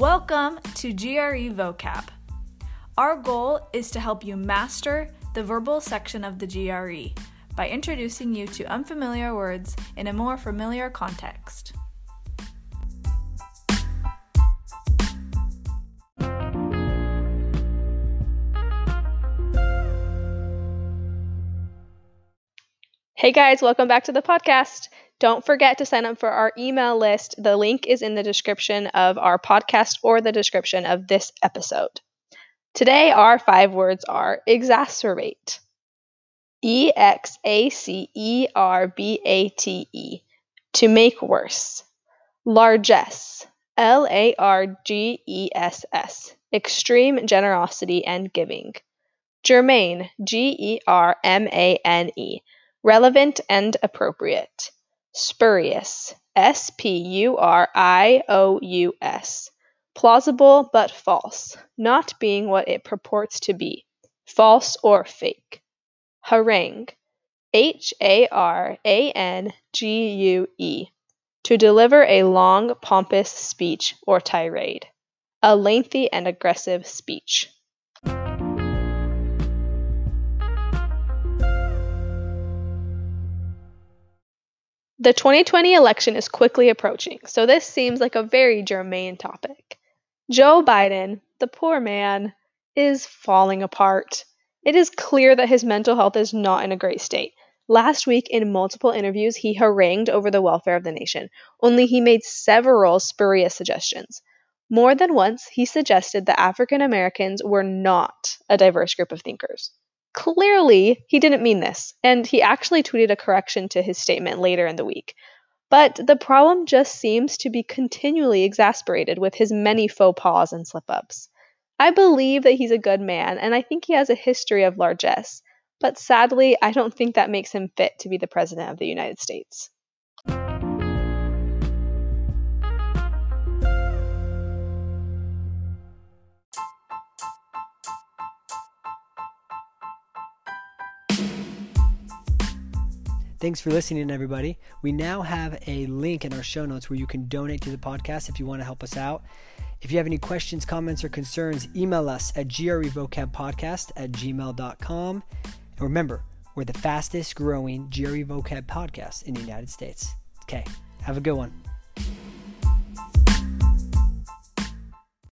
Welcome to GRE Vocab. Our goal is to help you master the verbal section of the GRE by introducing you to unfamiliar words in a more familiar context. Hey guys, welcome back to the podcast. Don't forget to sign up for our email list. The link is in the description of our podcast or the description of this episode. Today, our five words are exacerbate, E X A C E R B A T E, to make worse, largesse, L A R G E S S, extreme generosity and giving, germane, G E R M A N E, relevant and appropriate. Spurious, S P U R I O U S. Plausible but false, not being what it purports to be, false or fake. Harangue, H A R A N G U E. To deliver a long, pompous speech or tirade. A lengthy and aggressive speech. The 2020 election is quickly approaching, so this seems like a very germane topic. Joe Biden, the poor man, is falling apart. It is clear that his mental health is not in a great state. Last week, in multiple interviews, he harangued over the welfare of the nation, only he made several spurious suggestions. More than once, he suggested that African Americans were not a diverse group of thinkers. Clearly, he didn't mean this, and he actually tweeted a correction to his statement later in the week. But the problem just seems to be continually exasperated with his many faux pas and slip ups. I believe that he's a good man, and I think he has a history of largesse, but sadly, I don't think that makes him fit to be the President of the United States. Thanks for listening, everybody. We now have a link in our show notes where you can donate to the podcast if you want to help us out. If you have any questions, comments, or concerns, email us at grevocabpodcast at gmail.com. And remember, we're the fastest growing GRE vocab podcast in the United States. Okay, have a good one.